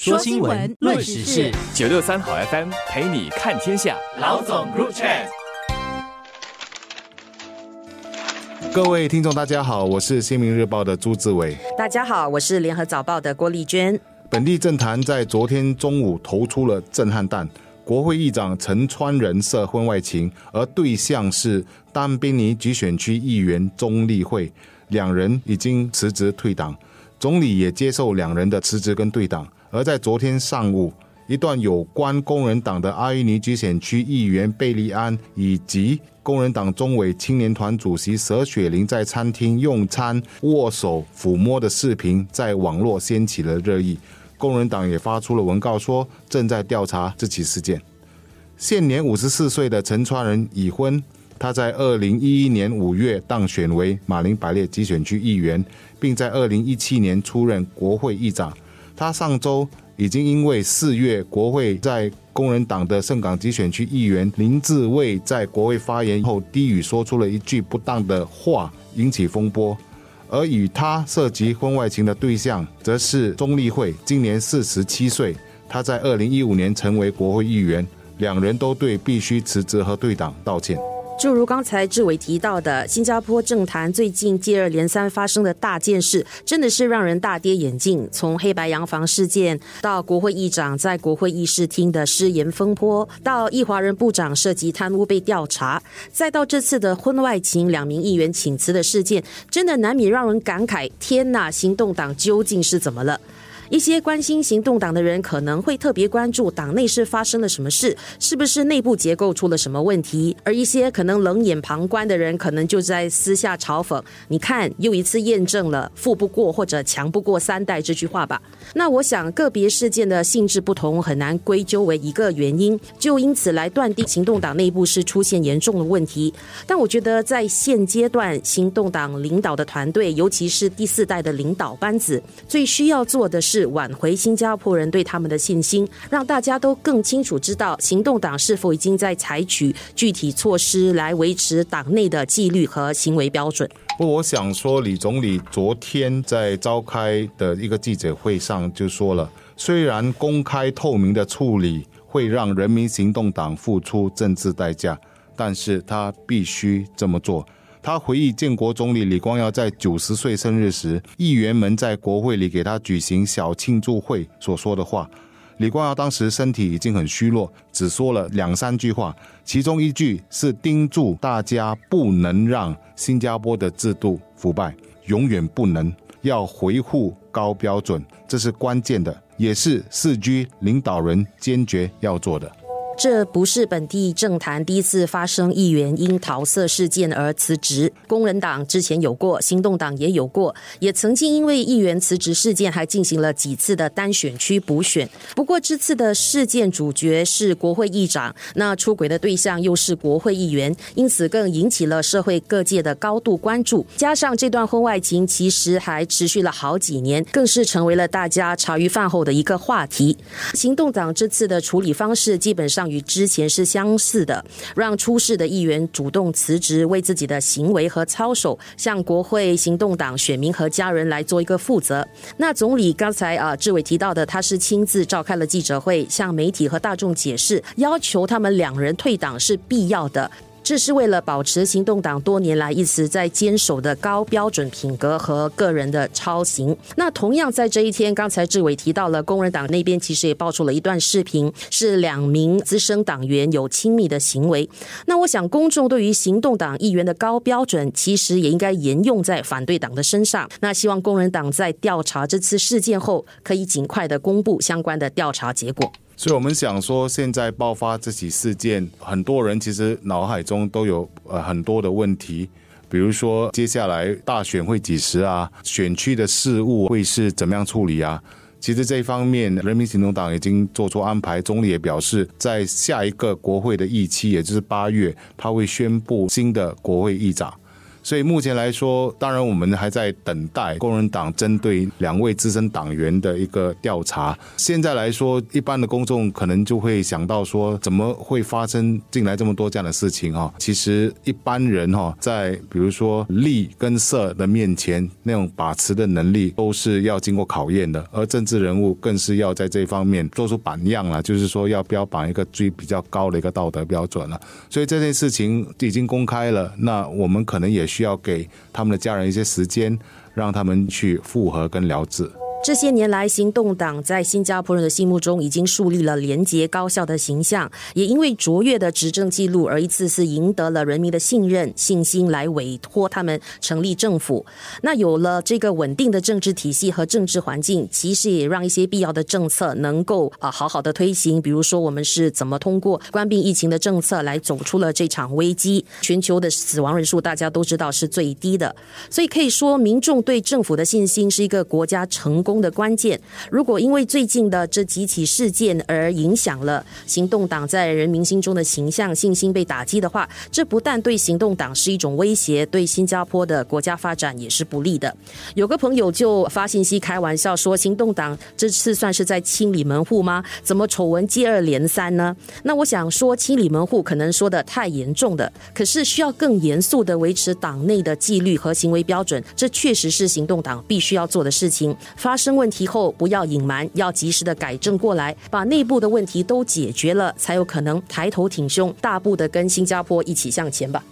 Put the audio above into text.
说新闻，论时事，九六三好 FM 陪你看天下。老总入场。各位听众，大家好，我是《新民日报》的朱志伟。大家好，我是《联合早报》的郭丽娟。本地政坛在昨天中午投出了震撼弹，国会议长陈川仁涉婚外情，而对象是丹宾尼集选区议员钟立慧，两人已经辞职退党，总理也接受两人的辞职跟退党。而在昨天上午，一段有关工人党的阿伊尼集选区议员贝利安以及工人党中委青年团主席佘雪玲在餐厅用餐、握手、抚摸的视频，在网络掀起了热议。工人党也发出了文告，说正在调查这起事件。现年五十四岁的陈川仁已婚，他在二零一一年五月当选为马林百列集选区议员，并在二零一七年出任国会议长。他上周已经因为四月国会在工人党的盛港集选区议员林志伟在国会发言后低语说出了一句不当的话，引起风波。而与他涉及婚外情的对象，则是钟立会，今年四十七岁。他在二零一五年成为国会议员，两人都对必须辞职和对党道歉。就如刚才志伟提到的，新加坡政坛最近接二连三发生的大件事，真的是让人大跌眼镜。从黑白洋房事件，到国会议长在国会议事厅的失言风波，到易华人部长涉及贪污被调查，再到这次的婚外情两名议员请辞的事件，真的难免让人感慨：天呐，行动党究竟是怎么了？一些关心行动党的人可能会特别关注党内是发生了什么事，是不是内部结构出了什么问题？而一些可能冷眼旁观的人，可能就在私下嘲讽：“你看，又一次验证了‘富不过’或者‘强不过三代’这句话吧。”那我想，个别事件的性质不同，很难归咎为一个原因，就因此来断定行动党内部是出现严重的问题。但我觉得，在现阶段，行动党领导的团队，尤其是第四代的领导班子，最需要做的是。是挽回新加坡人对他们的信心，让大家都更清楚知道行动党是否已经在采取具体措施来维持党内的纪律和行为标准。不，我想说，李总理昨天在召开的一个记者会上就说了，虽然公开透明的处理会让人民行动党付出政治代价，但是他必须这么做。他回忆建国总理李光耀在九十岁生日时，议员们在国会里给他举行小庆祝会所说的话。李光耀当时身体已经很虚弱，只说了两三句话，其中一句是叮嘱大家不能让新加坡的制度腐败，永远不能，要维护高标准，这是关键的，也是四 G 领导人坚决要做的。这不是本地政坛第一次发生议员因桃色事件而辞职，工人党之前有过，行动党也有过，也曾经因为议员辞职事件还进行了几次的单选区补选。不过这次的事件主角是国会议长，那出轨的对象又是国会议员，因此更引起了社会各界的高度关注。加上这段婚外情其实还持续了好几年，更是成为了大家茶余饭后的一个话题。行动党这次的处理方式基本上。与之前是相似的，让出事的议员主动辞职，为自己的行为和操守向国会行动党选民和家人来做一个负责。那总理刚才啊，志伟提到的，他是亲自召开了记者会，向媒体和大众解释，要求他们两人退党是必要的。这是为了保持行动党多年来一直在坚守的高标准品格和个人的操行。那同样在这一天，刚才志伟提到了工人党那边其实也爆出了一段视频，是两名资深党员有亲密的行为。那我想公众对于行动党议员的高标准，其实也应该沿用在反对党的身上。那希望工人党在调查这次事件后，可以尽快的公布相关的调查结果。所以我们想说，现在爆发这起事件，很多人其实脑海中都有呃很多的问题，比如说接下来大选会几时啊？选区的事务会是怎么样处理啊？其实这一方面，人民行动党已经做出安排，总理也表示，在下一个国会的议期，也就是八月，他会宣布新的国会议长。所以目前来说，当然我们还在等待工人党针对两位资深党员的一个调查。现在来说，一般的公众可能就会想到说，怎么会发生进来这么多这样的事情啊？其实一般人哈，在比如说利跟色的面前，那种把持的能力都是要经过考验的，而政治人物更是要在这方面做出榜样了，就是说要标榜一个最比较高的一个道德标准了。所以这件事情已经公开了，那我们可能也需要给他们的家人一些时间，让他们去复合跟疗治。这些年来，行动党在新加坡人的心目中已经树立了廉洁高效的形象，也因为卓越的执政记录而一次次赢得了人民的信任、信心，来委托他们成立政府。那有了这个稳定的政治体系和政治环境，其实也让一些必要的政策能够啊好好的推行。比如说，我们是怎么通过关闭疫情的政策来走出了这场危机？全球的死亡人数大家都知道是最低的，所以可以说，民众对政府的信心是一个国家成。功的关键，如果因为最近的这几起事件而影响了行动党在人民心中的形象、信心被打击的话，这不但对行动党是一种威胁，对新加坡的国家发展也是不利的。有个朋友就发信息开玩笑说：“行动党这次算是在清理门户吗？怎么丑闻接二连三呢？”那我想说，清理门户可能说的太严重的，可是需要更严肃的维持党内的纪律和行为标准，这确实是行动党必须要做的事情。发生问题后不要隐瞒，要及时的改正过来，把内部的问题都解决了，才有可能抬头挺胸，大步的跟新加坡一起向前吧。